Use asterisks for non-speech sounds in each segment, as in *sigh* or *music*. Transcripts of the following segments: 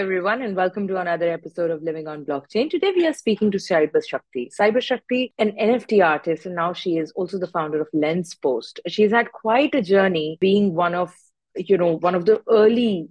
everyone, and welcome to another episode of Living on Blockchain. Today, we are speaking to Cyber Shakti. Cyber Shakti, an NFT artist, and now she is also the founder of Lenspost. She's had quite a journey being one of, you know, one of the early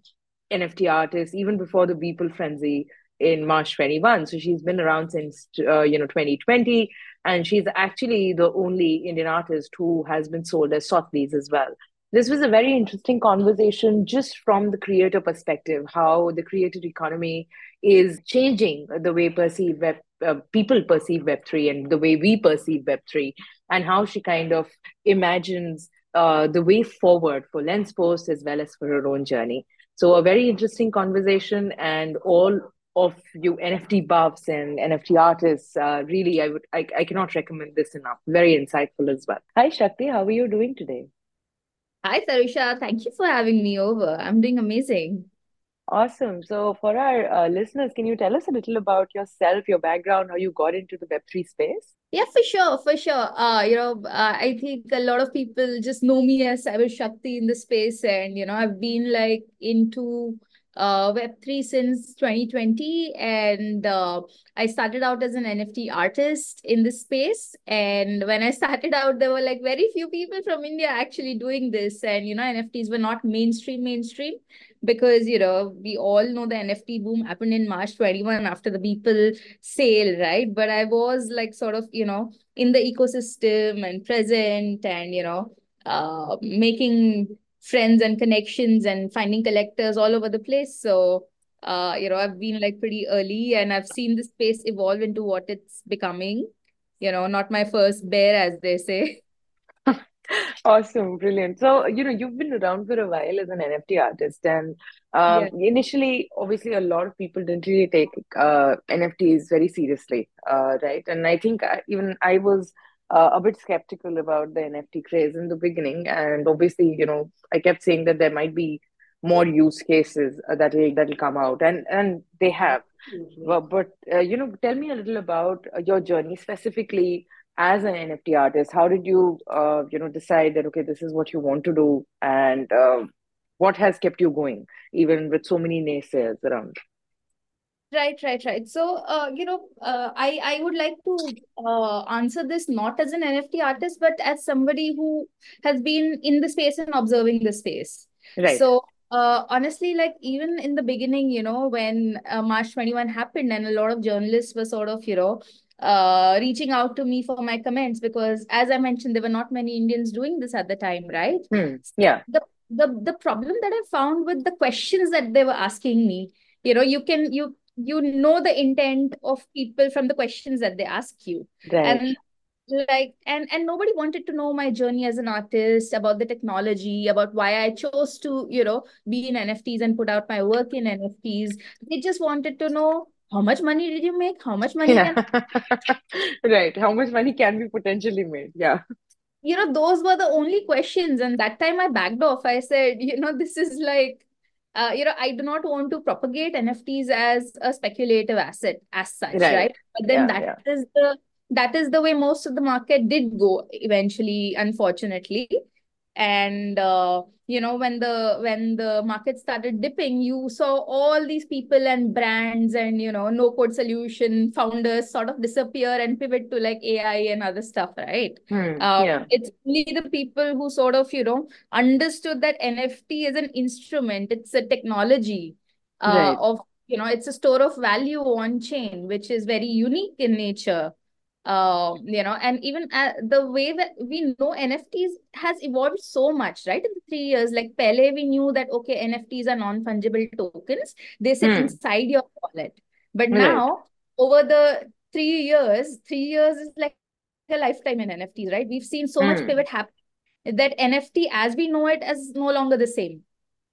NFT artists, even before the Beeple frenzy in March 21. So she's been around since, uh, you know, 2020, and she's actually the only Indian artist who has been sold as Sotheby's as well this was a very interesting conversation just from the creator perspective how the creator economy is changing the way perceive web uh, people perceive web3 and the way we perceive web3 and how she kind of imagines uh, the way forward for Lenspost as well as for her own journey. So a very interesting conversation and all of you nft buffs and nft artists uh, really i would I, I cannot recommend this enough. Very insightful as well. Hi shakti. How are you doing today Hi, Sarusha. Thank you for having me over. I'm doing amazing. Awesome. So, for our uh, listeners, can you tell us a little about yourself, your background, how you got into the Web3 space? Yeah, for sure, for sure. Uh, you know, uh, I think a lot of people just know me as Cyber Shakti in the space, and you know, I've been like into uh, Web3 since 2020. And uh, I started out as an NFT artist in this space. And when I *laughs* started out, there were like very few people from India actually doing this. And, you know, NFTs were not mainstream, mainstream because, you know, we all know the NFT boom happened in March 21 after the Beeple sale, right? But I was like sort of, you know, in the ecosystem and present and, you know, uh, making friends and connections and finding collectors all over the place. So, uh, you know, I've been like pretty early and I've seen the space evolve into what it's becoming. You know, not my first bear, as they say. *laughs* awesome, brilliant. So, you know, you've been around for a while as an NFT artist, and um, yeah. initially, obviously, a lot of people didn't really take uh, NFTs very seriously, uh, right? And I think I, even I was uh, a bit skeptical about the NFT craze in the beginning, and obviously, you know, I kept saying that there might be more use cases uh, that will that will come out, and and they have. Mm-hmm. But, but uh, you know, tell me a little about uh, your journey specifically as an NFT artist. How did you, uh, you know, decide that okay, this is what you want to do, and uh, what has kept you going, even with so many naysayers around? Right, right, right. So, uh, you know, uh, I I would like to uh, answer this not as an NFT artist, but as somebody who has been in the space and observing the space. Right. So, uh, honestly, like even in the beginning, you know, when uh, March 21 happened, and a lot of journalists were sort of, you know, uh, reaching out to me for my comments because, as I mentioned, there were not many Indians doing this at the time, right? Hmm. Yeah. The the the problem that I found with the questions that they were asking me, you know, you can you you know the intent of people from the questions that they ask you. Right. and like and and nobody wanted to know my journey as an artist about the technology about why i chose to you know be in nfts and put out my work in nfts they just wanted to know how much money did you make? How much money yeah. Can... *laughs* right. How much money can be potentially made? Yeah. You know those were the only questions. And that time i backed off. I said you know this is like uh, you know, I do not want to propagate NFTs as a speculative asset as such, right? right? But then yeah, that yeah. is the that is the way most of the market did go eventually, unfortunately and uh, you know when the when the market started dipping you saw all these people and brands and you know no code solution founders sort of disappear and pivot to like ai and other stuff right hmm, um, yeah. it's only the people who sort of you know understood that nft is an instrument it's a technology uh, right. of you know it's a store of value on chain which is very unique in nature uh, you know, and even uh, the way that we know NFTs has evolved so much, right? In the three years, like Pele, we knew that okay, NFTs are non-fungible tokens; they sit hmm. inside your wallet. But right. now, over the three years, three years is like a lifetime in NFTs, right? We've seen so hmm. much pivot happen that NFT, as we know it, is no longer the same.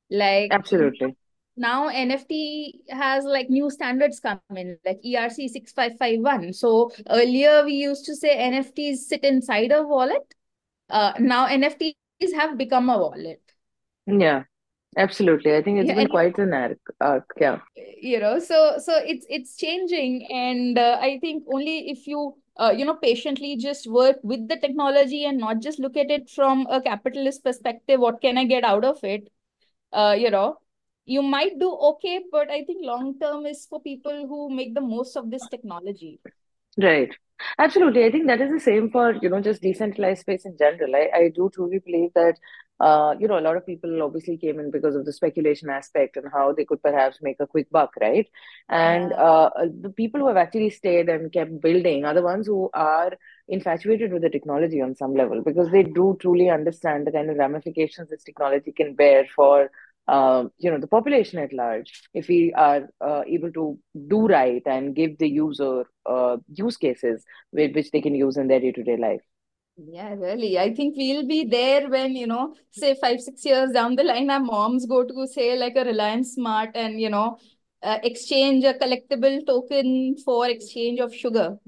Like absolutely now NFT has like new standards come in, like ERC 6551. So earlier we used to say NFTs sit inside a wallet. Uh, now NFTs have become a wallet. Yeah, absolutely. I think it's yeah, been quite an arc, arc. Yeah. You know, so so it's it's changing, and uh, I think only if you uh, you know patiently just work with the technology and not just look at it from a capitalist perspective, what can I get out of it? Uh, you know, you might do okay, but I think long term is for people who make the most of this technology. Right. Absolutely. I think that is the same for, you know, just decentralized space in general. I, I do truly believe that, uh, you know, a lot of people obviously came in because of the speculation aspect and how they could perhaps make a quick buck, right? And Yeah. uh, the people who have actually stayed and kept building are the ones who are infatuated with the technology on some level because they do truly understand the kind of ramifications this technology can bear for uh, you know the population at large if we are uh, able to do right and give the user uh, use cases with which they can use in their day-to-day life Yeah, really. I think we'll be there when, you know, say five, six years down the line, our moms go to say like a Reliance Smart and, you know, uh, exchange a collectible token for exchange of sugar.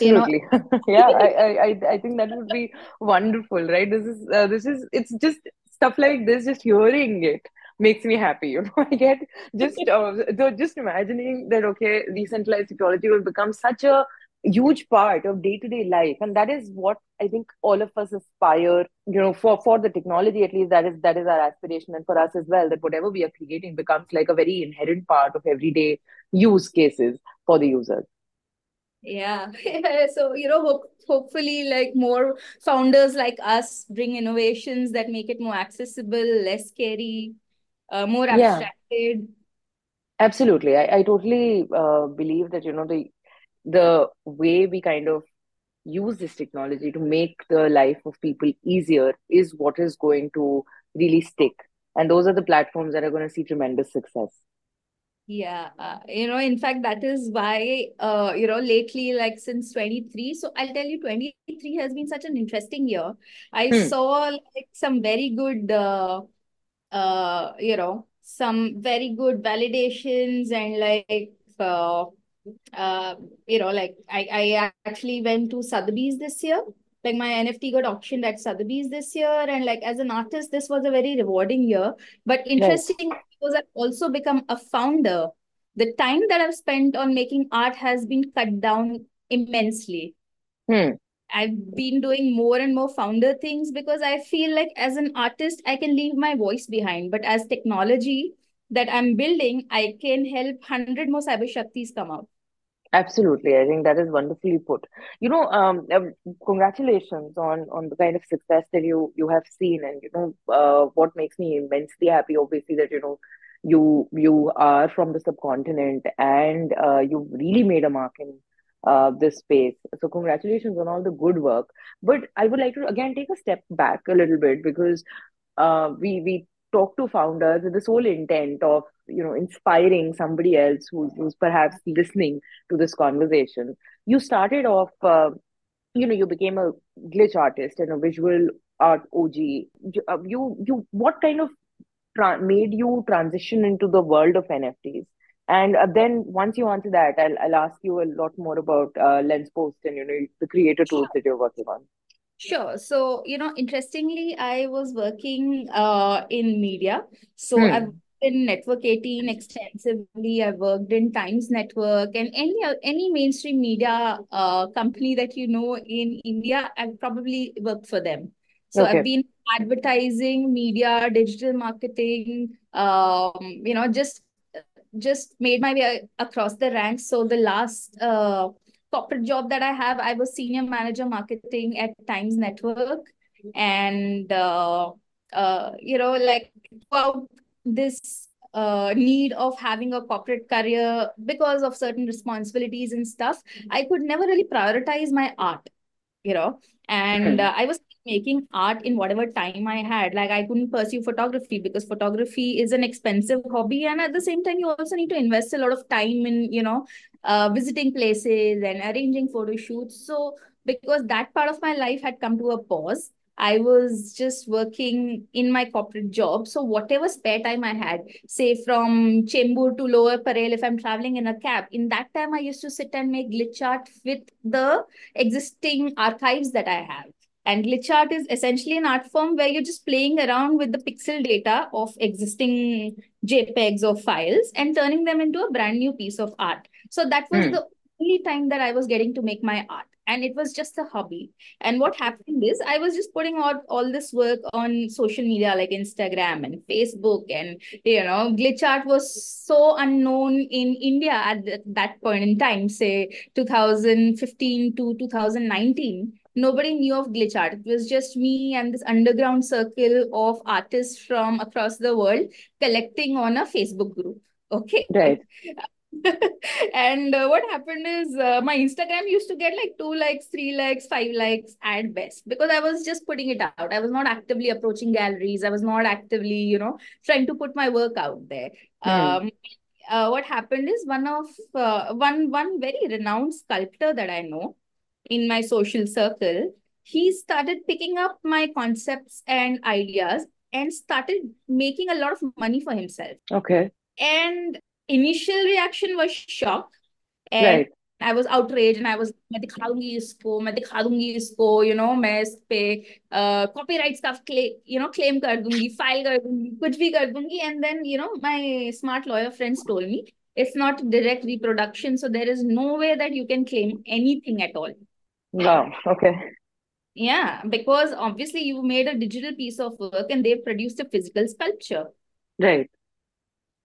You know, Absolutely. *laughs* Yeah, I, I, I I think that would be *laughs* wonderful, right? This is uh, this is it's just stuff like this, just hearing it makes me happy. You know, *laughs* I get just uh, so just imagining that okay, decentralized technology will become such a huge part of day-to-day life, and that is what I think all of us aspire, you know, for for the technology at least that is that is our aspiration, and for us as well, that whatever we are creating becomes like a very inherent part of everyday use cases for the users. Yeah. *laughs* So, you know, hope, hopefully like more founders like us bring innovations that make it more accessible, less scary, uh, more Yeah. abstracted. Absolutely. I, I totally uh, believe that, you know, the the way we kind of use this technology to make the life of people easier is what is going to really stick. And those are the platforms that are going to see tremendous success. Yeah, uh, you know, in fact, that is why, uh, you know, lately, like since 23, so I'll tell you, 23 has been such an interesting year. I Hmm. saw like some very good, uh, uh, you know, some very good validations and like, uh, uh, you know, like I, I actually went to Sotheby's this year. Like my NFT got auctioned at Sotheby's this year. And like as an artist, this was a very rewarding year. But interesting because I've also become a founder. The time that I've spent on making art has been cut down immensely. Hmm. I've been doing more and more founder things because I feel like as an artist, I can leave my voice behind. But as technology that I'm building, I can help 100 more cyber Shaktis come out. Absolutely. I think that is wonderfully put. You know, um, um, congratulations on on the kind of success that you you have seen, and you know, uh, what makes me immensely happy, obviously, that you know, you you are from the subcontinent and uh, you've really made a mark in uh, this space. So congratulations on all the good work. But I would like to again take a step back a little bit because uh, we we talk to founders with the sole intent of you know inspiring somebody else who's, who's perhaps listening to this conversation. You started off, uh, you know, you became a glitch artist and a visual art OG. You, uh, you, you what kind of tra- made you transition into the world of NFTs? And uh, then once you answer that, I'll, I'll ask you a lot more about uh, Lenspost and you know the creator tools that you're working on. Sure. So, you know, interestingly, I was working uh, in media. So I've Been Network 18 extensively. I've worked in Times Network and any any mainstream media uh, company that you know in India, I've probably worked for them. So I've been advertising, media, digital marketing, um, you know, just just made my way across the ranks. So the last uh, corporate job that I have, I was senior manager marketing at Times Network. And, uh, uh, you know, like throughout this uh, need of having a corporate career because of certain responsibilities and stuff, I could never really prioritize my art you know? And uh, i was making art in whatever time i had. Like i couldn't pursue photography because photography is an expensive hobby. And at the same time you also need to invest a lot of time in you know uh, visiting places and arranging photo shoots. So because that part of my life had come to a pause I was just working in my corporate job. So whatever spare time I had, say from Chembur to Lower Parel, if I'm traveling in a cab, in that time I used to sit and make glitch art with the existing archives that I have. And glitch art is essentially an art form where you're just playing around with the pixel data of existing JPEGs or files and turning them into a brand new piece of art. So that was Hmm. the only time that I was getting to make my art. And it was just a hobby. And what happened is I was just putting out all this work on social media like Instagram and Facebook. And, you know, glitch art was so unknown in India at that point in time, say 2015 to 2019 nobody knew of glitch art. It was just me and this underground circle of artists from across the world collecting on a Facebook group. Okay. Right. *laughs* Uh, *laughs* and uh, what happened is uh, my Instagram used to get like two likes, three likes, five likes at best because I was just putting it out. I was not actively approaching galleries. I was not actively, you know, trying to put my work out there. Mm. Um, uh, what happened is one of uh, one one very renowned sculptor that I know in my social circle, he started picking up my concepts and ideas and started making a lot of money for himself. Okay. And initial reaction was shock. And right. I was outraged and I was मैं दिखा दूंगी इसको मैं दिखा दूंगी इसको you know मैं इस पे copyrights का you know claim कर दूंगी file कर दूंगी कुछ भी कर दूंगी and then you know my smart lawyer friends told me it's not direct reproduction so there is no way that you can claim anything at all Wow. Okay. Yeah, because obviously you made a digital piece of work and they produced a physical sculpture. Right.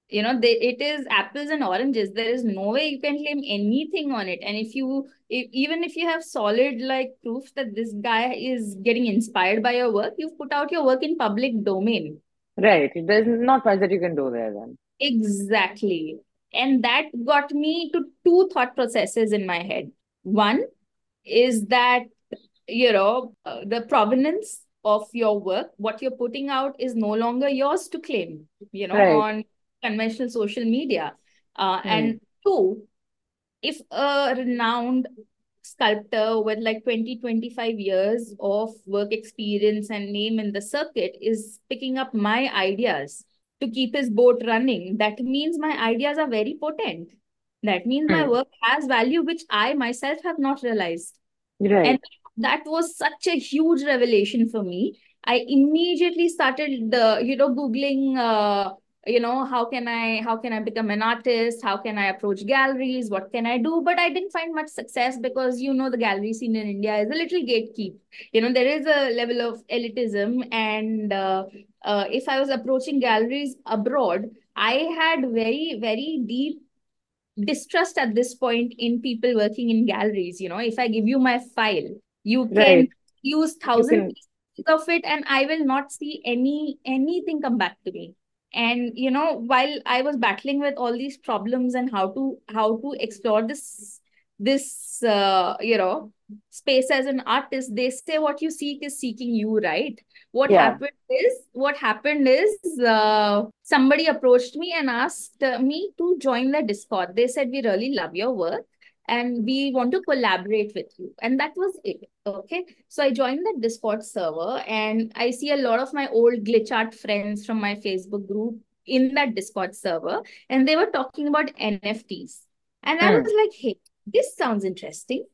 You know, they it is apples and oranges. There is no way you can claim anything on it. And if you if, even if you have solid like proof that this guy is getting inspired by your work, you've put out your work in public domain. Right. There's not much that you can do there then. Exactly. And that got me to two thought processes in my head. One, is that you know uh, the provenance of your work what you're putting out is no longer yours to claim you know right. on conventional social media uh, hmm. and two if a renowned sculptor with like 20 25 years of work experience and name in the circuit is picking up my ideas to keep his boat running that means my ideas are very potent that means my hmm. work has value, which I myself have not realized. Right. And that was such a huge revelation for me. I immediately started the, you know, Googling uh, you know how can i how can i become an artist? How can i approach galleries? What can i do? But i didn't find much success because you know the gallery scene in india is a little gatekeep. You know there is a level of elitism and uh, uh, if i was approaching galleries abroad i had very very deep distrust at this point in people working in galleries. You know if i give you my file you can right. use thousand of it and i will not see any anything come back to me and you know while i was battling with all these problems and how to how to explore this this uh, you know space as an artist they say what you seek is seeking you right? What yeah. happened is what happened is uh, somebody approached me and asked me to join the discord. They said we really love your work and we want to collaborate with you and that was it okay so i joined the discord server and i see a lot of my old glitch art friends from my facebook group in that discord server and they were talking about nfts and i hmm. was like hey this sounds interesting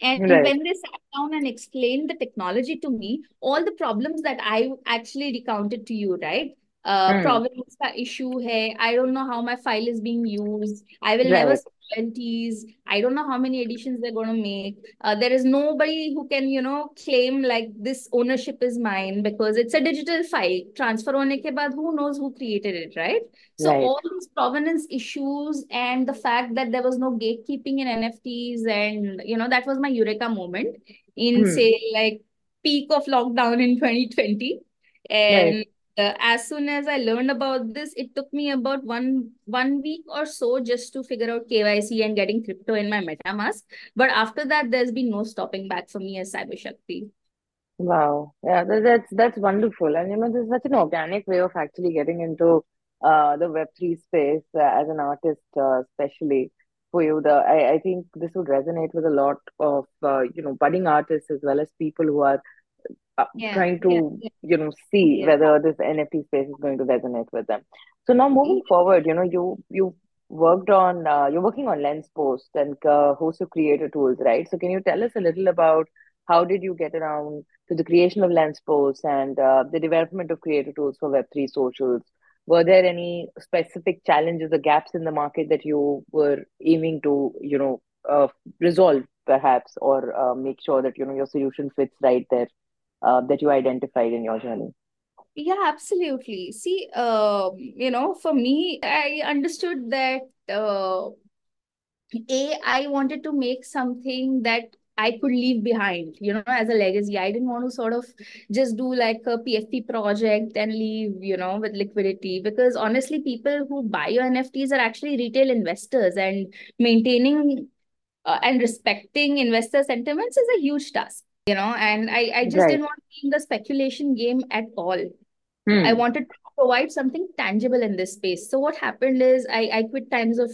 and right. when they sat down and explained the technology to me all the problems that i actually recounted to you right uh, hmm. provenance issue hai. I don't know how my file is being used. I will right. never royalties. I don't know how many editions they're going to make. Uh, there is nobody who can, you know, claim like this ownership is mine because it's a digital file. Transfer hone ke baad, who knows who created it, right? So right. all these provenance issues and the fact that there was no gatekeeping in NFTs and, you know, that was my eureka moment in, hmm. say, like peak of lockdown in 2020. And right uh, as soon as I learned about this, it took me about one one week or so just to figure out KYC and getting crypto in my MetaMask. But after that, there's been no stopping back for me as Cyber Shakti. Wow, yeah, that, that's that's wonderful, and you know, there's such an organic way of actually getting into uh, the Web three space uh, as an artist, uh, especially for you. The I, I think this would resonate with a lot of uh, you know budding artists as well as people who are yeah, trying to yeah, you know see whether this nft space is going to resonate with them. So now moving forward you know you you worked on uh, you're working on Lenspost and uh, host of creator tools right? So can you tell us a little about how did you get around to the creation of Lenspost and uh, the development of creator tools for web3 socials? Were there any specific challenges or gaps in the market that you were aiming to you know uh, resolve perhaps or uh, make sure that you know your solution fits right there uh, that you identified in your journey yeah absolutely see um, you know for me i understood that uh, a i wanted to make something that I could leave behind, you know, as a legacy. I didn't want to sort of just do like a PFP project and leave, you know, with liquidity. Because honestly, people who buy your NFTs are actually retail investors, and maintaining uh, and respecting investor sentiments is a huge task, you know. And I, I just right. didn't want to be in the speculation game at all. Hmm. I wanted to provide something tangible in this space. So what happened is I, I quit Times of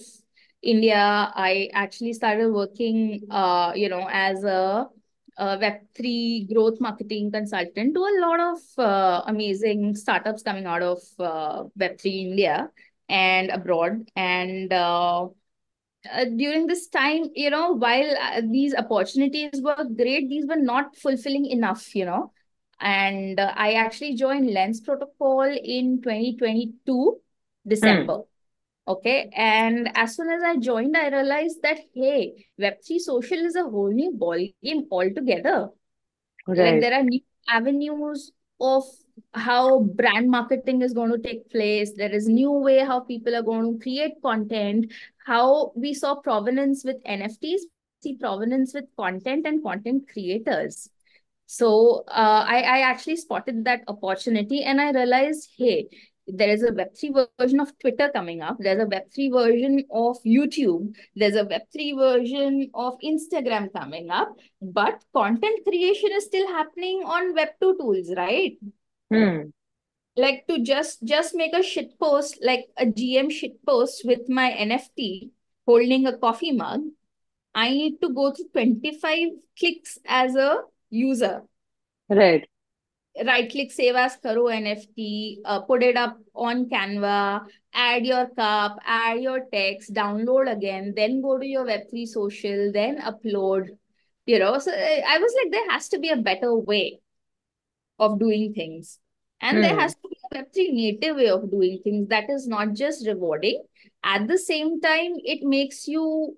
India, I actually started working, uh, you know, as a, a Web3 growth marketing consultant to a lot of uh, amazing startups coming out of uh, Web3 India and abroad. And uh, uh, during this time, you know, while uh, these opportunities were great, these were not fulfilling enough, you know. And uh, I actually joined Lens Protocol in 2022, December. Mm. Okay. And as soon as I joined, I realized that, hey, Web3 social is a whole new ball game altogether. Right. Like there are new avenues of how brand marketing is going to take place. There is new way how people are going to create content, how we saw provenance with NFTs, see provenance with content and content creators. So uh, I, I actually spotted that opportunity and I realized, hey, there is a Web3 version of Twitter coming up. There's a Web3 version of YouTube. There's a Web3 version of Instagram coming up. But content creation is still happening on Web2 tools, right? Hmm. Like to just just make a shit post, like a GM shit post with my NFT holding a coffee mug. I need to go through 25 clicks as a user. Right right click save as karo nft uh, put it up on canva add your cup add your text download again then go to your web3 social then upload you know so i was like there has to be a better way of doing things and mm. there hmm. has to be a web3 native way of doing things that is not just rewarding at the same time it makes you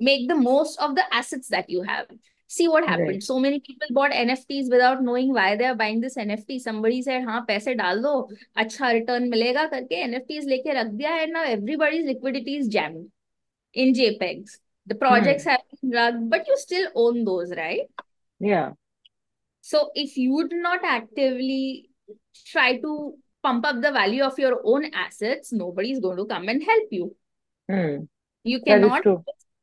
make the most of the assets that you have see what happened right. so many people bought nfts without knowing why they are buying this nft somebody said हाँ पैसे डाल दो अच्छा return मिलेगा करके nfts लेके रख दिया and now everybody's liquidity is jammed in jpegs the projects hmm. have been rugged but you still own those right yeah so if you do not actively try to pump up the value of your own assets nobody's going to come and help you hmm. you cannot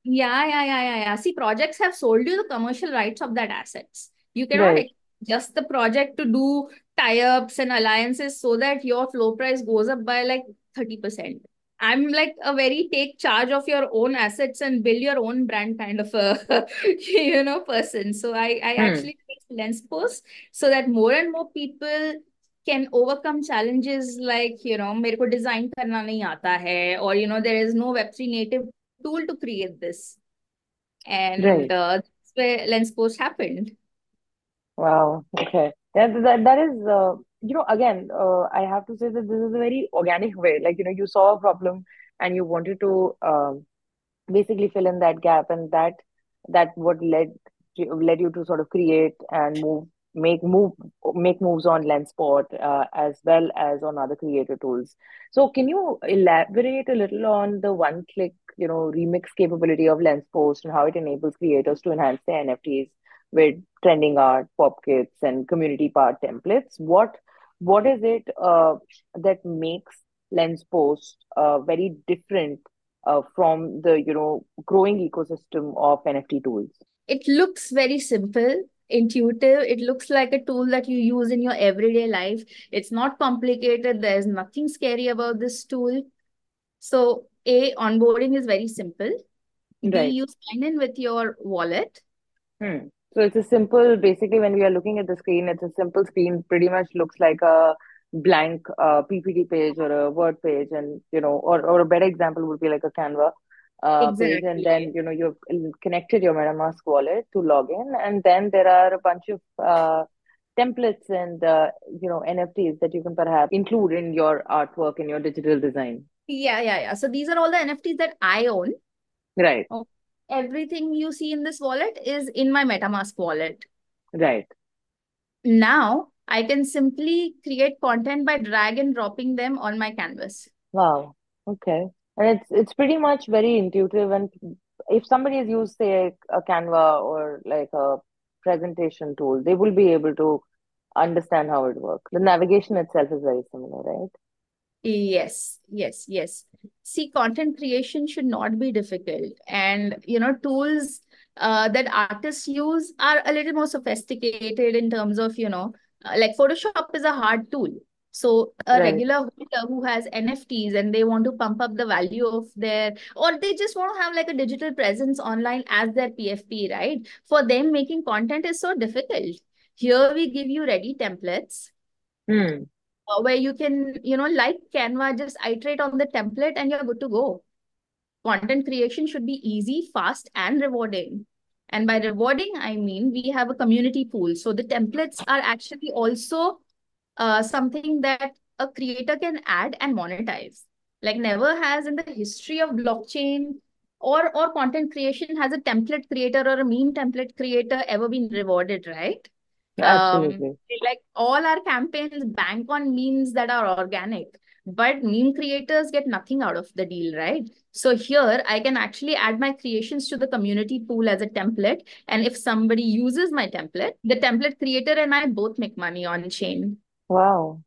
yeah, yeah, yeah, yeah, yeah. See, projects have sold you the commercial rights of that assets. You cannot right. just the project to do tie-ups and alliances so that your flow price goes up by like 30%. I'm like a very take charge of your own assets and build your own brand kind of a *laughs* you know person. So I I hmm. actually Lenspost so that more and more people can overcome challenges like you know मेरे को design करना नहीं आता है or you know there is no web3 native tool to create this. And right. uh, that's where lens post happened. Wow. Okay. That that, that is uh, you know again uh, i have to say that this is a very organic way. Like you know you saw a problem and you wanted to uh, basically fill in that gap and that that what led led you to sort of create and move make move make moves on Lenspost uh, as well as on other creator tools. So can you elaborate a little on the one click you know remix capability of lenspost and how it enables creators to enhance their nfts with trending art pop kits and community part templates? What what is it uh, that makes lenspost uh, very different uh, from the you know growing ecosystem of nft tools it looks very simple intuitive. It looks like a tool that you use in your everyday life. It's not complicated. There's nothing scary about this tool. So a onboarding is very simple. Right. you sign in with your wallet. Hmm. so it's a simple basically when we are looking at the screen it's a simple screen pretty much looks like a blank uh, ppt page or a word page and you know or, or a better example would be like a canva uh, exactly. page and then you know you've connected your metamask wallet to log in and then there are a bunch of uh, templates and uh, you know nfts that you can perhaps include in your artwork in your digital design yeah yeah yeah so these are all the nfts that i own right oh, everything you see in this wallet is in my MetaMask wallet. Right. Now I can simply create content by drag and dropping them on my canvas. Wow. Okay. And it's it's pretty much very intuitive. And if somebody has used, say, a Canva or like a presentation tool, they will be able to understand how it works. The navigation itself is very similar, right? Yes, yes, yes. See, content creation should not be difficult. And, you know, tools uh, that artists use are a little more sophisticated in terms of, you know, uh, like Photoshop is a hard tool. So a Right. regular holder who has NFTs and they want to pump up the value of their, or they just want to have like a digital presence online as their PFP, right? For them, making content is so difficult. Here we give you ready templates Hmm. uh, where you can, you know, like Canva, just iterate on the template and you're good to go. Content creation should be easy, fast, and rewarding. And by rewarding, I mean we have a community pool. So the templates are actually also uh, something that a creator can add and monetize. Like never has in the history of blockchain or or content creation has a template creator or a meme template creator ever been rewarded, right? Um, Absolutely. like all our campaigns bank on memes that are organic, but meme creators get nothing out of the deal, right? So here I can actually add my creations to the community pool as a template. And if somebody uses my template, the template creator and I both make money on chain. Wow.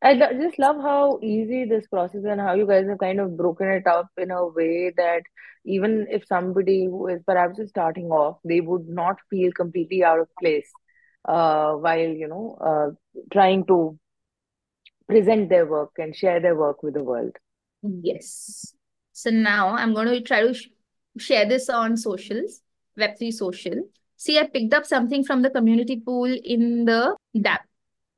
I lo- just love how easy this process and how you guys have kind of broken it up in a way that even if somebody who is perhaps just starting off, they would not feel completely out of place uh, while, you know, uh, trying to present their work and share their work with the world. Yes. So now I'm going to try to sh share this on socials, Web3 social. See, I picked up something from the community pool in the dApp.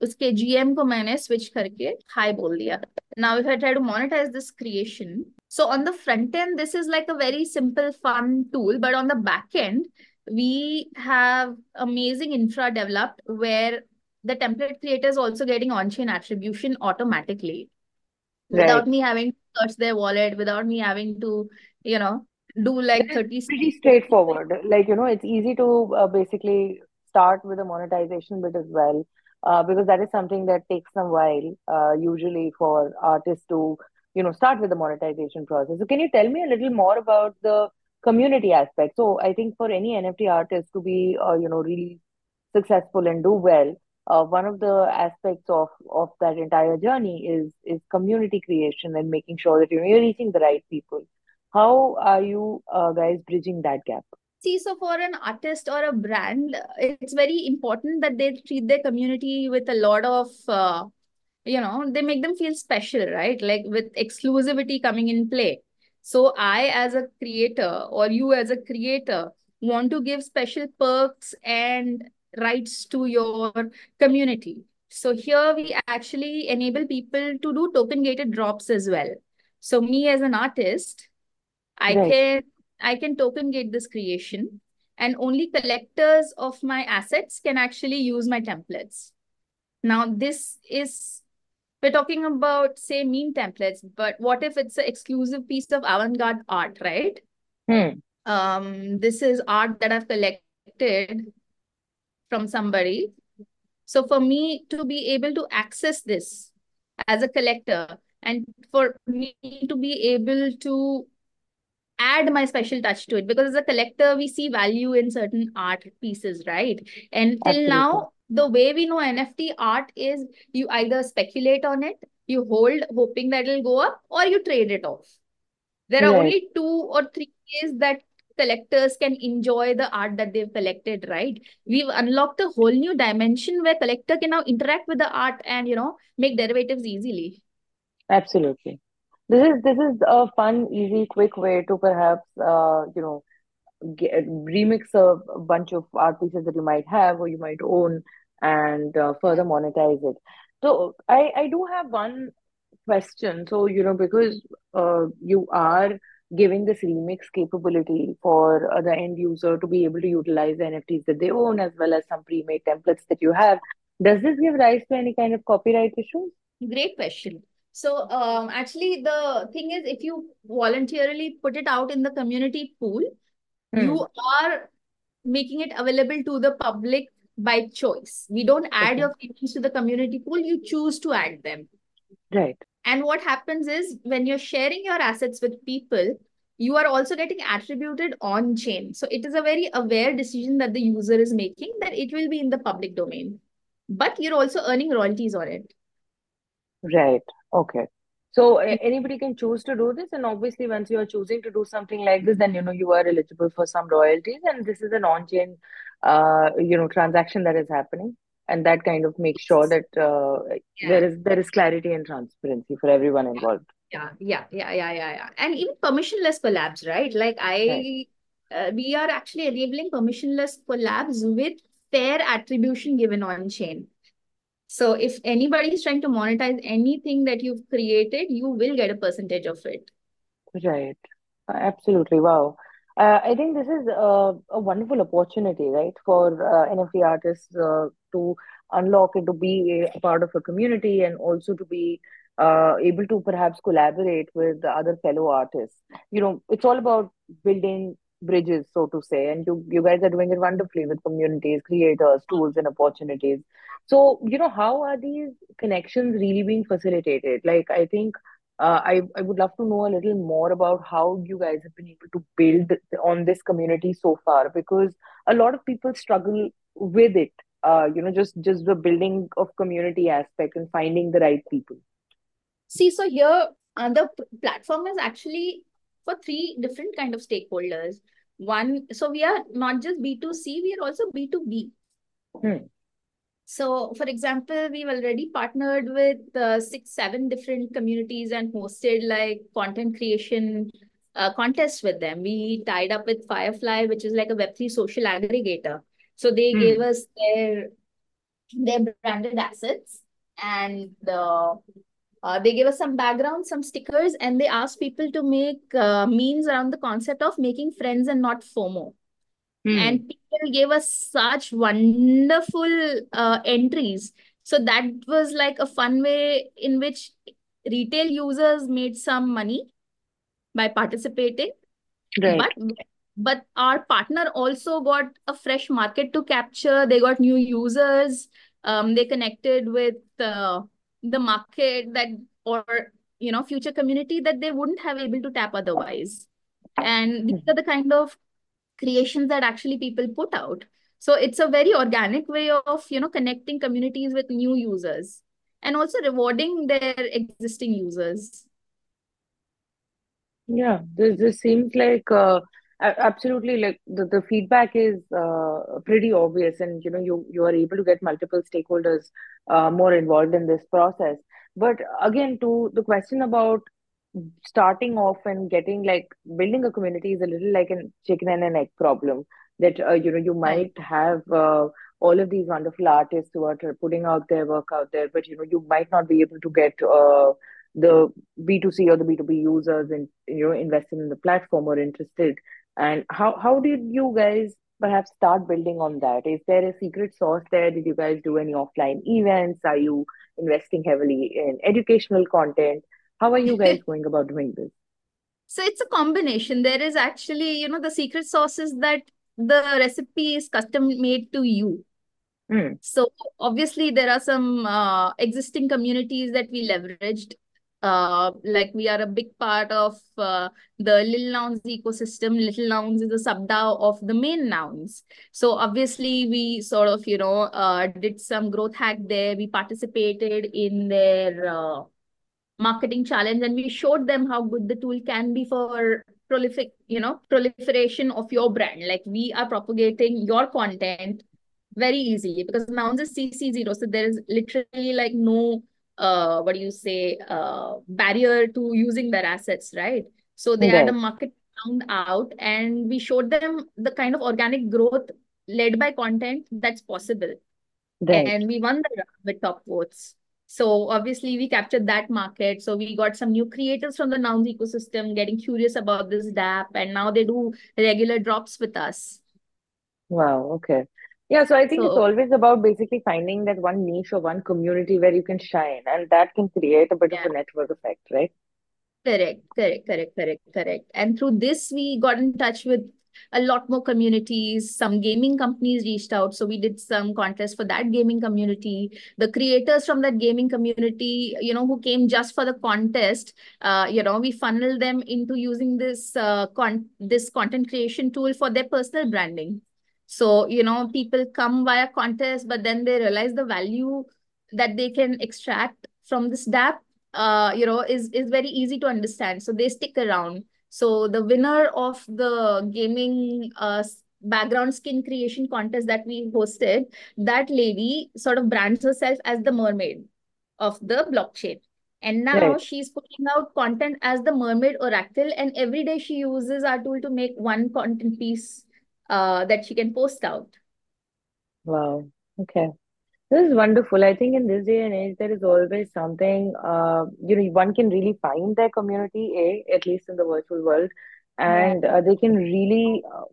उसके GM को मैंने switch करके hi बोल दिया. Now if I try to monetize this creation, so on the front end, this is like a very simple, fun tool, but on the back end, we have amazing infra developed where the template creator is also getting on-chain attribution automatically without Right. me having to search their wallet, without me having to, you know, do like It is 30 pretty straightforward. Like, you know, it's easy to uh, basically start with the monetization bit as well, uh, because that is something that takes some while, uh, usually for artists to, you know, start with the monetization process. So can you tell me a little more about the community aspect? So I think for any NFT artist to be, uh, you know, really successful and do well, uh, one of the aspects of of that entire journey is is community creation and making sure that you know you're reaching the right people. How are you uh, guys bridging that gap? See, so for an artist or a brand, it's very important that they treat their community with a lot of, uh, you know, they make them feel special, right? Like with exclusivity coming in play. So I, as a creator, or you as a creator, want to give special perks and rights to your community. So here we actually enable people to do token gated drops as well. So me as an artist, I Right. can I can token gate this creation and only collectors of my assets can actually use my templates. Now this is we're talking about say meme templates, but what if it's an exclusive piece of avant-garde art, right? Hmm. Um, this is art that I've collected from somebody. So for me to be able to access this as a collector and for me to be able to add my special touch to it because as a collector we see value in certain art pieces right? And till now the way we know nft art is you either speculate on it you hold hoping that it'll go up or you trade it off. There are Right. only two or three ways that collectors can enjoy the art that they've collected right? We've unlocked a whole new dimension where collector can now interact with the art and you know make derivatives easily. Absolutely. This is this is a fun, easy, quick way to perhaps uh, you know get, remix a, bunch of art pieces that you might have or you might own and uh, further monetize it. So I I do have one question. So you know because uh, you are giving this remix capability for uh, the end user to be able to utilize the NFTs that they own as well as some pre-made templates that you have. Does this give rise to any kind of copyright issues? Great question. So, um, actually, the thing is, if you voluntarily put it out in the community pool, mm. you are making it available to the public by choice. We don't add okay. your feelings to the community pool, you choose to add them. Right. And what happens is when you're sharing your assets with people, you are also getting attributed on chain. So it is a very aware decision that the user is making that it will be in the public domain. But you're also earning royalties on it. Right. Okay. So anybody can choose to do this, and obviously, once you are choosing to do something like this, then you know you are eligible for some royalties, and this is an on-chain, uh, you know, transaction that is happening, and that kind of makes sure that uh, yeah. there is there is clarity and transparency for everyone involved. Yeah, yeah, yeah, yeah, yeah, yeah, and even permissionless collabs, right? Like I, right. Uh, we are actually enabling permissionless collabs with fair attribution given on chain. So if anybody is trying to monetize anything that you've created, you will get a percentage of it. Right. Absolutely. Wow. Uh, I think this is a, a wonderful opportunity, right, for uh, NFT artists uh, to unlock and to be a part of a community and also to be uh, able to perhaps collaborate with other fellow artists. You know, it's all about building bridges, so to say, and you, you guys are doing it wonderfully with communities, creators, tools, and opportunities. So, you know, how are these connections really being facilitated? Like, I think uh, I, I would love to know a little more about how you guys have been able to build on this community so far, because a lot of people struggle with it. Uh, you know, just just the building of community aspect and finding the right people. See, so here uh, the platform is actually for three different kind of stakeholders. One, so we are not just B2C, we are also B2B. Hmm. So, for example, we've already partnered with uh, six, seven different communities and hosted like content creation uh, contests with them. We tied up with Firefly, which is like a Web3 social aggregator. So they hmm. gave us their their branded assets and the uh, they gave us some background, some stickers, and they asked people to make uh, memes around the concept of making friends and not FOMO. Hmm. And people gave us such wonderful uh, entries. So that was like a fun way in which retail users made some money by participating. Right. But but our partner also got a fresh market to capture. They got new users. Um, they connected with uh, the market that or you know future community that they wouldn't have able to tap otherwise. And these are the kind of creations that actually people put out. So it's a very organic way of you know connecting communities with new users and also rewarding their existing users. Yeah this, this seems like uh, absolutely like the, the feedback is uh, pretty obvious and you know you you are able to get multiple stakeholders uh, more involved in this process. But again to the question about starting off and getting like building a community is a little like a chicken and an egg problem that uh, you know you might have uh, all of these wonderful artists who are putting out their work out there but you know you might not be able to get uh, the b2c or the b2b users and you know invested in the platform or interested and how how did you guys perhaps start building on that is there a secret sauce there did you guys do any offline events are you investing heavily in educational content how are you *laughs* guys going about doing this? So it's a combination. There is actually, you know, the secret sauce is that the recipe is custom made to you. Mm. So obviously there are some uh, existing communities that we leveraged. Uh, like we are a big part of uh, the Lil Nouns ecosystem. Lil Nouns is a sub-DAO of the main Nouns. So obviously we sort of, you know, uh, did some growth hack there. We participated in their uh, marketing challenge and we showed them how good the tool can be for prolific you know proliferation of your brand like we are propagating your content very easily because nouns is cc0 so there is literally like no uh what do you say uh barrier to using their assets right so they had a market found out and we showed them the kind of organic growth led by content that's possible right. and we won the with top votes so obviously we captured that market. So we got some new creators from the Nouns ecosystem getting curious about this DApp and now they do regular drops with us. Wow, okay. Yeah, so I think so, it's always about basically finding that one niche or one community where you can shine and that can create a bit yeah. of a network effect, right? Correct, correct, correct, correct, correct. And through this, we got in touch with a lot more communities. Some gaming companies reached out. So we did some contests for that gaming community. The creators from that gaming community, you know, who came just for the contest, uh, you know, we funneled them into using this uh, con this content creation tool for their personal branding. So, you know, people come via contest, but then they realize the value that they can extract from this DApp, uh, you know, is, is very easy to understand. So they stick around. So the winner of the gaming uh, background skin creation contest that we hosted, that lady sort of brands herself as the mermaid of the blockchain. And now right. she's putting out content as the mermaid oracle. And every day she uses our tool to make one content piece uh, that she can post out. Wow. Okay. This is wonderful. I think in this day and age, there is always something, uh, you know, one can really find their community, A, at least in the virtual world, and yeah. uh, they can really uh,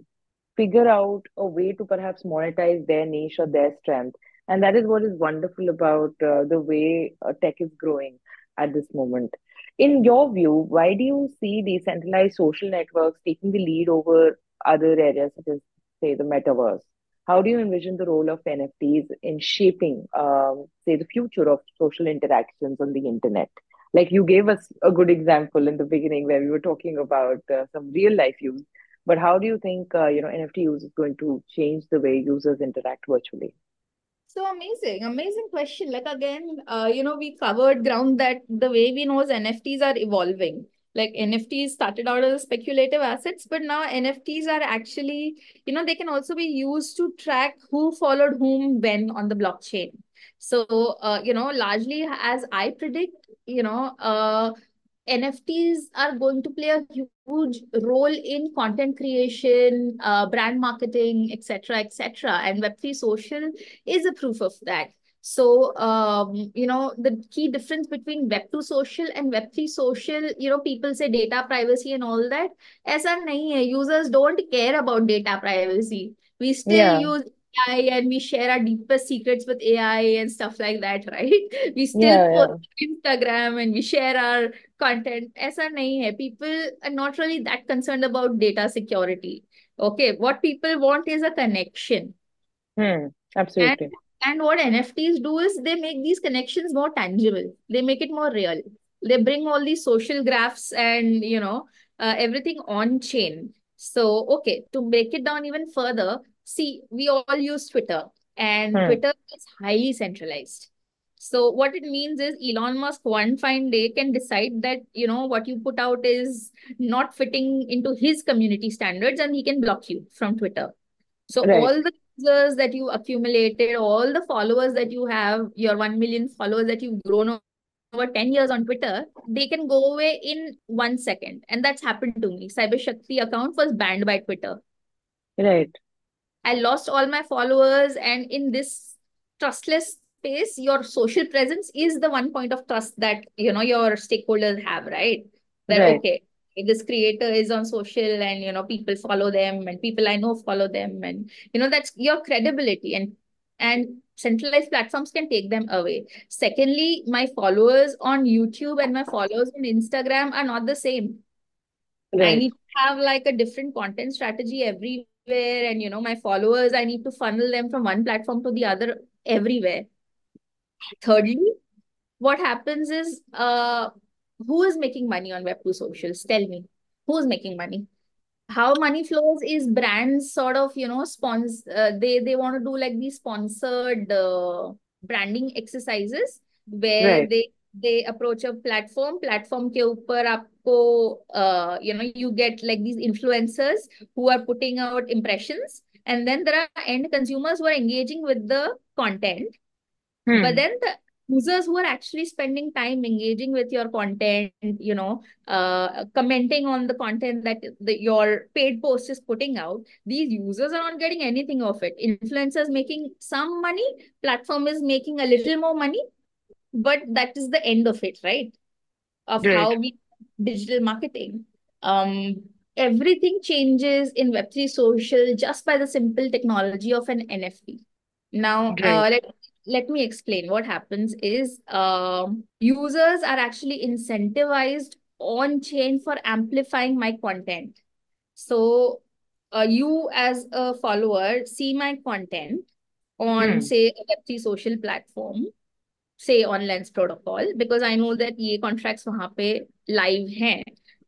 figure out a way to perhaps monetize their niche or their strength. And that is what is wonderful about uh, the way uh, tech is growing at this moment. In your view, why do you see decentralized social networks taking the lead over other areas such as, say, the metaverse? How do you envision the role of NFTs in shaping, um, say, the future of social interactions on the internet? Like you gave us a good example in the beginning where we were talking about uh, some real life use, but how do you think uh, you know NFT use is going to change the way users interact virtually? So amazing, amazing question. Like again, uh, you know, we covered ground that the way we know is NFTs are evolving like nfts started out as speculative assets but now nfts are actually you know they can also be used to track who followed whom when on the blockchain so uh, you know largely as i predict you know uh, NFTs are going to play a huge role in content creation, uh, brand marketing, etc., etc. And Web3 Social is a proof of that. So, um, you know, the key difference between Web2 social and Web3 social, you know, people say data privacy and all that. Aisa nahi hai. Users don't care about data privacy. We still yeah. use AI and we share our deepest secrets with AI and stuff like that, *laughs* right? We still yeah, post yeah. Instagram and we share our content. Aisa nahi hai. People are not really that concerned about data security. Okay, what people want is a connection. Hmm, absolutely. And and what NFTs do is they make these connections more tangible. They make it more real. They bring all these social graphs and, you know, uh, everything on chain. So, okay, to break it down even further, see, we all use Twitter and hmm. Twitter is highly centralized. So what it means is Elon Musk one fine day can decide that, you know, what you put out is not fitting into his community standards and he can block you from Twitter. So right. all the users that you accumulated, all the followers that you have, your 1 million followers that you've grown over 10 years on Twitter, they can go away in one second. And that's happened to me. Cyber Shakti account was banned by Twitter. Right. I lost all my followers. And in this trustless space, your social presence is the one point of trust that, you know, your stakeholders have, right? That, right. okay, this creator is on social and you know people follow them and people i know follow them and you know that's your credibility and and centralized platforms can take them away. Secondly my followers on youtube and my followers on instagram are not the same. Right. i need to have like a different content strategy everywhere and you know my followers i need to funnel them from one platform to the other everywhere. Thirdly what happens is uh who is making money on Web2 socials? Tell me, who's making money? How money flows is brands sort of, you know, sponsor, uh, they, they want to do like these sponsored uh, branding exercises where right. they they approach a platform platform ke upar aapko uh, you know you get like these influencers who are putting out impressions and then there are end consumers who are engaging with the content hmm. but then the users who are actually spending time engaging with your content you know uh, commenting on the content that the, your paid post is putting out these users are not getting anything of it influencers making some money platform is making a little more money but that is the end of it right of right. how we digital marketing um everything changes in web3 social just by the simple technology of an nft now right. uh, let let me explain what happens is um, users are actually incentivized on chain for amplifying my content so uh, you as a follower see my content on Hmm. say a Web3 social platform, say on Lens Protocol, because I know that ये contracts वहाँ पे live हैं.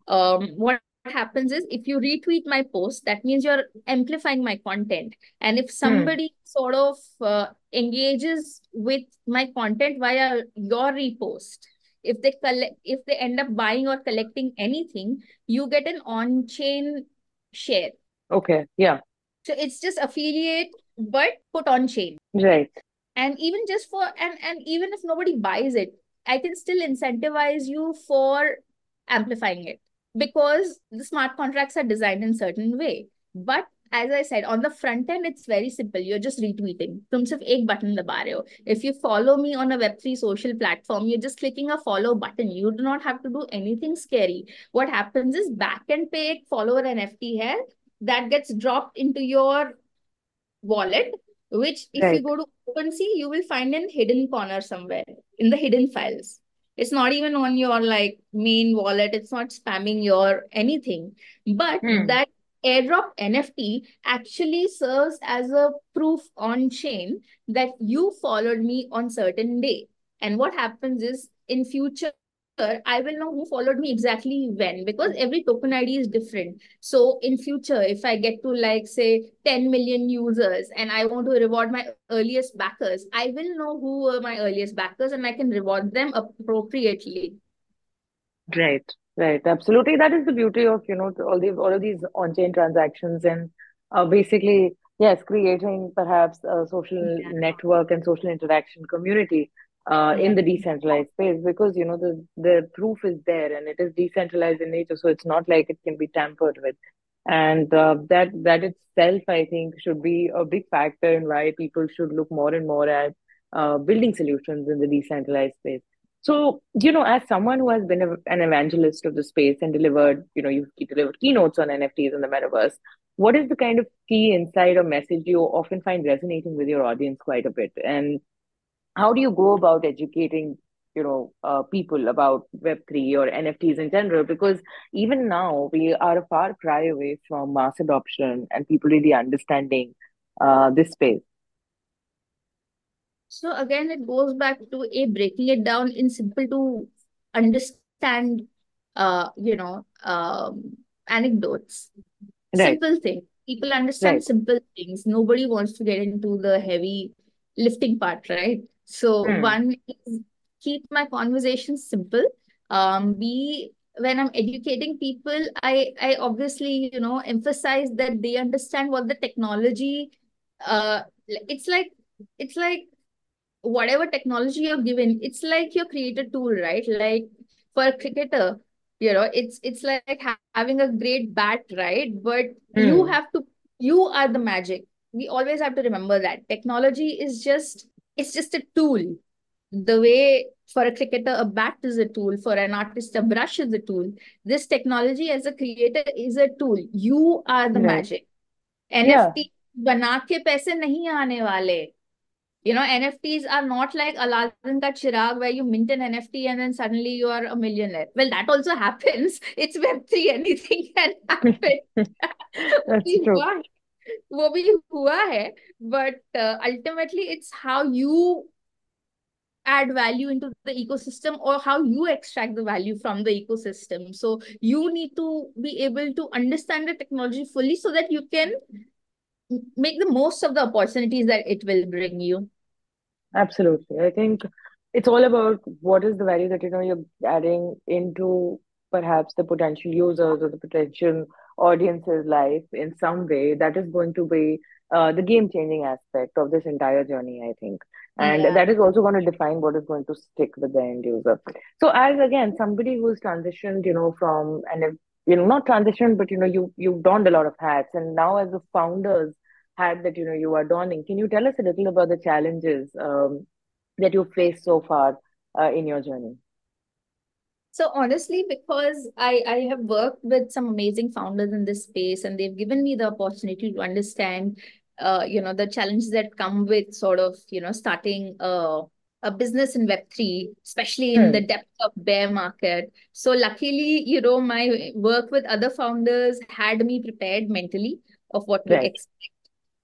Um, what happens is if you retweet my post, that means you're amplifying my content. And if somebody sort of uh, engages with my content via your repost, if they collect, if they end up buying or collecting anything, you get an on-chain share. Okay. Yeah. So it's just affiliate, but put on chain. Right. And even just for and and even if nobody buys it, I can still incentivize you for amplifying it because the smart contracts are designed in certain way. But as I said, on the front end, it's very simple. You're just retweeting. तुम सिर्फ एक button दबा रहे हो. If you follow me on a Web3 social platform, you're just clicking a follow button. You do not have to do anything scary. What happens is backend पे एक follower NFT है that gets dropped into your wallet, which if Right. you go to OpenSea, you will find in hidden corner somewhere in the hidden files. It's not even on your like main wallet. It's not spamming your anything. But Hmm. that airdrop NFT actually serves as a proof on chain that you followed me on certain day. And what happens is in future, I will know who followed me exactly when because every token ID is different. So in future, if I get to like say 10 million users and I want to reward my earliest backers, I will know who were my earliest backers and I can reward them appropriately. Right, right. Absolutely. That is the beauty of, you know, all these all of these on-chain transactions and uh, basically, yes, creating perhaps a social Yeah. network and social interaction community uh, in the decentralized space because, you know, the the proof is there and it is decentralized in nature, so it's not like it can be tampered with. And uh, that that itself, I think, should be a big factor in why people should look more and more at uh, building solutions in the decentralized space. So, you know, as someone who has been a, an evangelist of the space and delivered, you know, you've delivered keynotes on NFTs in the metaverse, what is the kind of key insight or message you often find resonating with your audience quite a bit? And how do you go about educating, you know, uh, people about Web3 or NFTs in general? Because even now, we are a far cry away from mass adoption and people really understanding uh, this space. So again, it goes back to a breaking it down in simple to understand, uh, you know, um, anecdotes, Right, simple things. People understand right. simple things. Nobody wants to get into the heavy lifting part, right? So Hmm. one is keep my conversations simple. Um, B, when I'm educating people, I I obviously, you know, emphasize that they understand what the technology, uh, it's like it's like whatever technology you're given, it's like your created tool, right? Like for a cricketer, you know, it's it's like ha- having a great bat, right? But you Hmm. have to, you are the magic. We always have to remember that technology is just, it's just a tool. The way for a cricketer, a bat is a tool. For an artist, a brush is a tool. This technology as a creator is a tool. You are the Right. magic. Yeah. NFT बना के पैसे नहीं आने वाले. You know, NFTs are not like Aladdin ka chirag where you mint an NFT and then suddenly you are a millionaire. Well, that also happens. *laughs* It's Web3, anything can happen. *laughs* वो That's भी true. हुआ है वो भी हुआ है but uh, ultimately it's how you add value into the ecosystem or how you extract the value from the ecosystem so you need to be able to understand the technology fully so that you can make the most of the opportunities that it will bring you Absolutely. I think it's all about what is the value that you know you're adding into perhaps the potential users or the potential audience's life in some way that is going to be uh, the game-changing aspect of this entire journey, I think. And yeah that is also going to define what is going to stick with the end user. So as again, somebody who's transitioned, you know, from and you know, not transitioned, but you know, you you've donned a lot of hats, and now as the founders hat that you know you are donning, can you tell us a little about the challenges um, that you've faced so far uh, in your journey? So honestly, because I, I have worked with some amazing founders in this space and they've given me the opportunity to understand, uh, you know, the challenges that come with sort of, you know, starting a, a business in Web3, especially in Hmm. the depth of bear market. So luckily, you know, my work with other founders had me prepared mentally. of what to expect.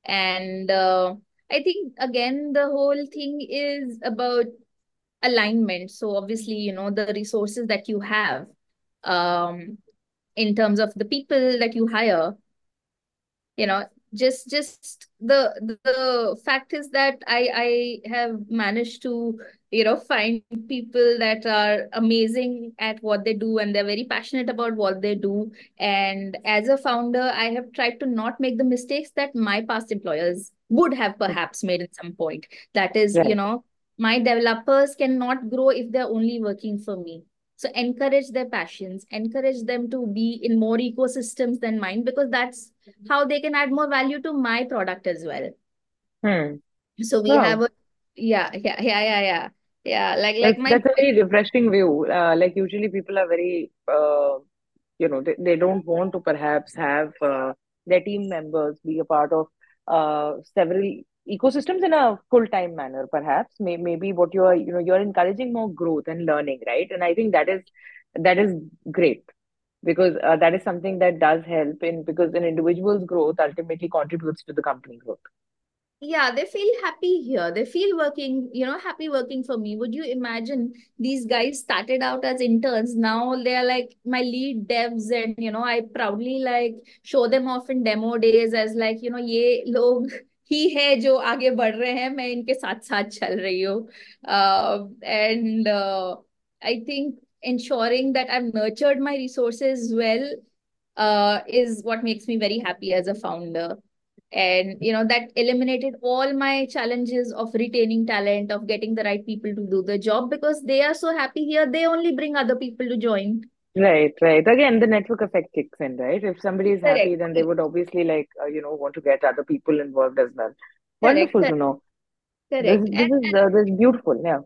And uh, I think again the whole thing is about alignment. So obviously, you know, the resources that you have, um, in terms of the people that you hire, you know, just just the the fact is that I I have managed to, you know, find people that are amazing at what they do and they're very passionate about what they do. And as a founder, I have tried to not make the mistakes that my past employers would have perhaps made at some point. That is, you know, my developers cannot grow if they're only working for me. So encourage their passions, encourage them to be in more ecosystems than mine because that's how they can add more value to my product as well. Hmm. So we have a yeah, yeah, yeah, yeah, yeah. Yeah, like like That's my that's a very refreshing view. Uh, like usually people are very uh, you know they, they don't want to perhaps have uh, their team members be a part of uh, several ecosystems in a full-time manner perhaps. May- maybe what you're you know you're encouraging more growth and learning right? And i think that is that is great because uh, that is something that does help in because an individual's growth ultimately contributes to the company growth. Yeah they feel happy here. They feel working you know happy working for me. Would you imagine these guys started out as interns? Now they are like my lead devs and you know i proudly like show them off in demo days as like you know ye log ही है जो आगे बढ़ रहे हैं मैं इनके साथ साथ चल रही हूँ uh, and uh, I think ensuring that I've nurtured my resources well uh, is what makes me very happy as a founder and you know that eliminated all my challenges of retaining talent of getting the right people to do the job because they are so happy here they only bring other people to join Right, right. Again, the network effect kicks in, right? If somebody is happy, then they would obviously like, uh, you know, want to get other people involved as well. correct Wonderful to correct, know. This correct. this and, is uh, this is beautiful. Yeah.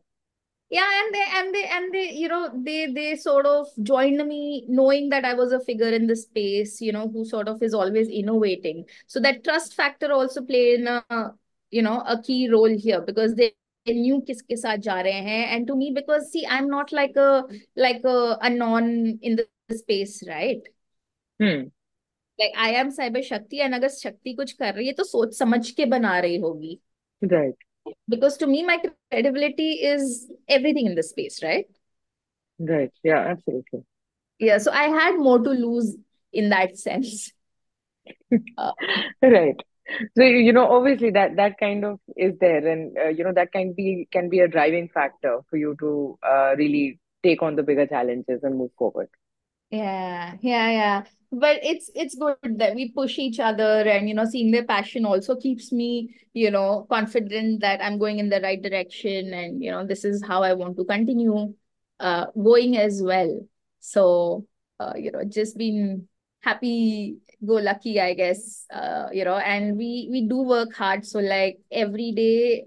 yeah and they and they and they you know they they sort of joined me knowing that i was a figure in the space you know who sort of is always innovating so that trust factor also played in a you know a key role here because they venue किसके साथ जा रहे हैं? And to me because see I am not like like a known in the space right like I am Cyber Shakti and अगर शक्ति कुछ कर रही है तो सोच समझ के बना रही होगी right because to me my credibility is everything in the space right right yeah absolutely yeah so I had more to lose in that sense right So you know, obviously that that kind of is there, and uh, you know that can be can be a driving factor for you to uh, really take on the bigger challenges and move forward. yeah, yeah, yeah. But it's it's good that we push each other and you know, seeing their passion also keeps me, you know, confident that I'm going in the right direction and you know, this is how I want to continue uh going as well. So uh, you know, just been happy go lucky, I guess. Uh, you know, and we we do work hard. So like every day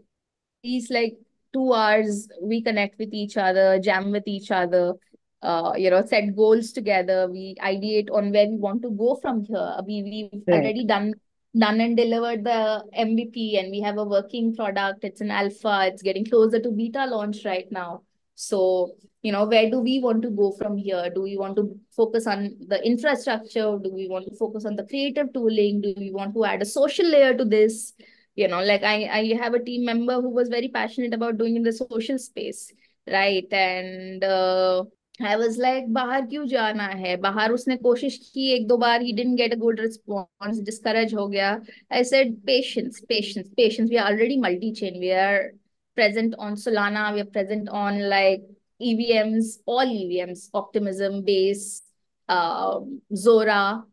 these like two hours we connect with each other jam with each other uh you know set goals together we ideate on where we want to go from here we we've Right. already done done and delivered the mvp and we have a working product it's an alpha it's getting closer to beta launch right now so you know where do we want to go from here do we want to focus on the infrastructure do we want to focus on the creative tooling do we want to add a social layer to this you know like i i have a team member who was very passionate about doing in the social space right and uh, I was like बाहर क्यों जाना है बाहर उसने कोशिश की एक दो बार he didn't get a good response discourage हो गया I said patience patience patience we are already multi-chain we are present on Solana we are present on like EVMs all EVMs optimism base um Zora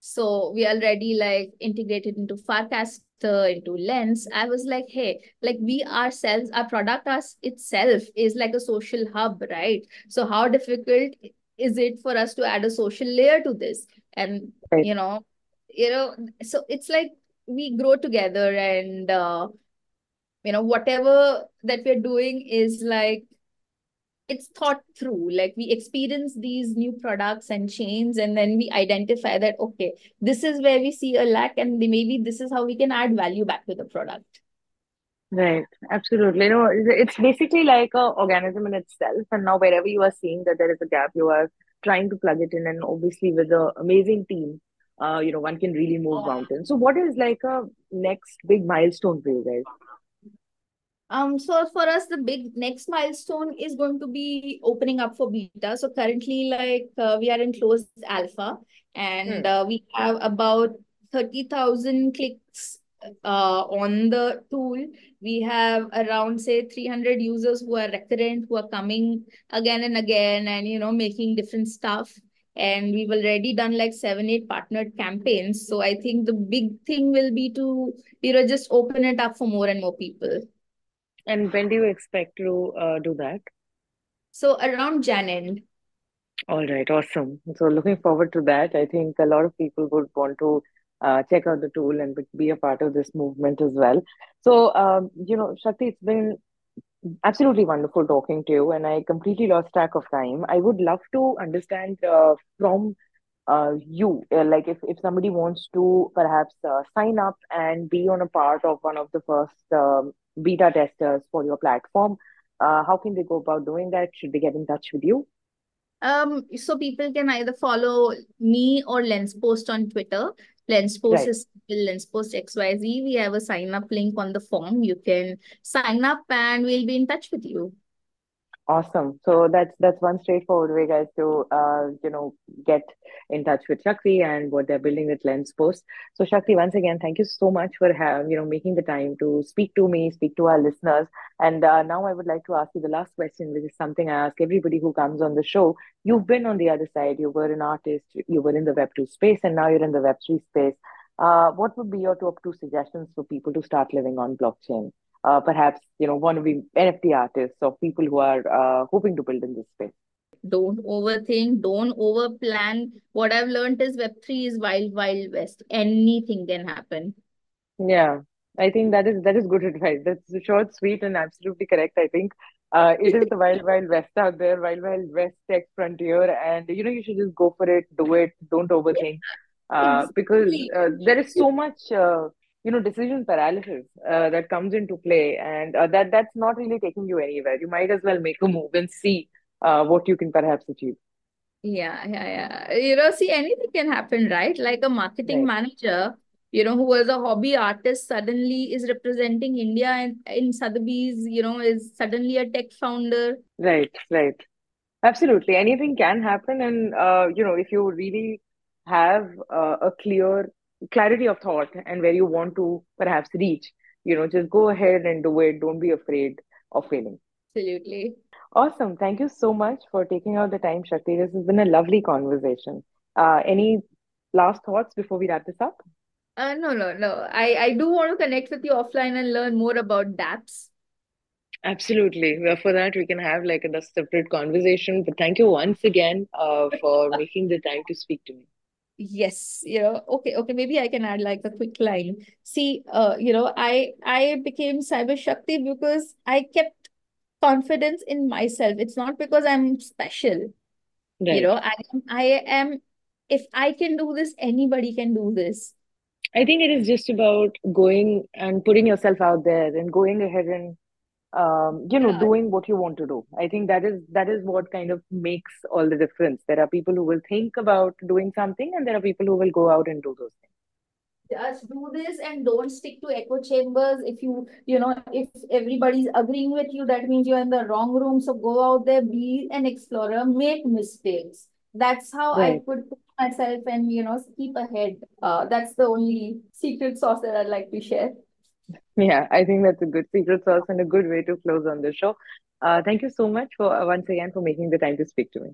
so we already like integrated into Farcaster, into Lens. I was like, hey, like we ourselves, our product us itself is like a social hub, right? So how difficult is it for us to add a social layer to this? And Right. you know, you know, so it's like we grow together and uh, you know, whatever that we're doing is like it's thought through like we experience these new products and chains and then we identify that okay this is where we see a lack and maybe this is how we can add value back to the product Right, absolutely. No, it's basically like a organism in itself, and now wherever you are seeing that there is a gap, you are trying to plug it in, and obviously with the amazing team uh, you know, one can really move mountains. So, what is like a next big milestone for you guys? Um, so for us, the big next milestone is going to be opening up for beta. So currently, like uh, we are in closed alpha, and Hmm. uh, we have about thirty thousand clicks uh, on the tool. We have around say three hundred users who are recurrent, who are coming again and again, and you know making different stuff. And we've already done like seven, eight partnered campaigns. So I think the big thing will be to you know just open it up for more and more people. And when do you expect to uh, do that? So around Jan end. All right, awesome. So looking forward to that. I think a lot of people would want to uh, check out the tool and be a part of this movement as well. So, um, you know, Shakti, it's been absolutely wonderful talking to you, and I completely lost track of time. I would love to understand uh, from uh, you, uh, like if, if somebody wants to perhaps uh, sign up and be on a part of one of the first um, beta testers for your platform, uh, how can they go about doing that? Should they get in touch with you? Um, so people can either follow me or LensPost on Twitter. LensPost Right. is LensPost XYZ. We have a sign up link on the form. You can sign up and we'll be in touch with you. Awesome. So that's that's one straightforward way, guys, to uh, you know, get in touch with Shakti and what they're building with Lens Post. So Shakti, once again, thank you so much for you know, making the time to speak to me, speak to our listeners. And uh, now I would like to ask you the last question, which is something I ask everybody who comes on the show. You've been on the other side, you were an artist, you were in the Web2 space, and now you're in the Web3 space. Uh, what would be your top two suggestions for people to start living on blockchain? Uh, perhaps you know want to be NFT artists or people who are uh, hoping to build in this space. Don't overthink, don't overplan. What I've learned is Web3 is wild, wild west. Anything can happen. Yeah, I think that is that is good advice. That's short, sweet, and absolutely correct. I think uh, it is the wild, wild west out there, wild, wild west tech frontier, and you know you should just go for it, do it, don't overthink, uh, because uh, there is so much. Uh, you know, decision paralysis uh, that comes into play, and uh, that that's not really taking you anywhere. You might as well make a move and see uh, what you can perhaps achieve. Yeah, yeah, yeah. You know, see, anything can happen, right? Like a marketing Right, manager, you know, who was a hobby artist suddenly is representing India in, in Sotheby's, you know, is suddenly a tech founder. right, right. Absolutely. Anything can happen, and uh, you know, if you really have uh, a clear clarity of thought and where you want to perhaps reach, you know, just go ahead and do it. Don't be afraid of failing. Absolutely. Awesome. Thank you so much for taking out the time, Shakti. This has been a lovely conversation. Uh, any last thoughts before we wrap this up? Uh, no, no, no. I, I do want to connect with you offline and learn more about dApps. Absolutely. Well, for that, we can have like a separate conversation. But thank you once again uh, for *laughs* making the time to speak to me. Yes, you know, okay, okay, maybe I can add like a quick line. See, uh, you know, I I became Cyber Shakti because I kept confidence in myself. It's not because I'm special. You know, I am, I am, if I can do this, anybody can do this. I think it is just about going and putting yourself out there and going ahead and um, you know, Yeah, doing what you want to do. I think that is that is what kind of makes all the difference. There are people who will think about doing something, and there are people who will go out and do those things. just do this and don't stick to echo chambers. If you, you know, if everybody's agreeing with you, that means you're in the wrong room. So go out there, be an explorer, make mistakes. That's how I Right. could push myself and, you know, keep ahead. Uh, that's the only secret sauce that I'd like to share. Yeah, I think that's a good secret sauce and a good way to close on the show. Uh, thank you so much for once again for making the time to speak to me.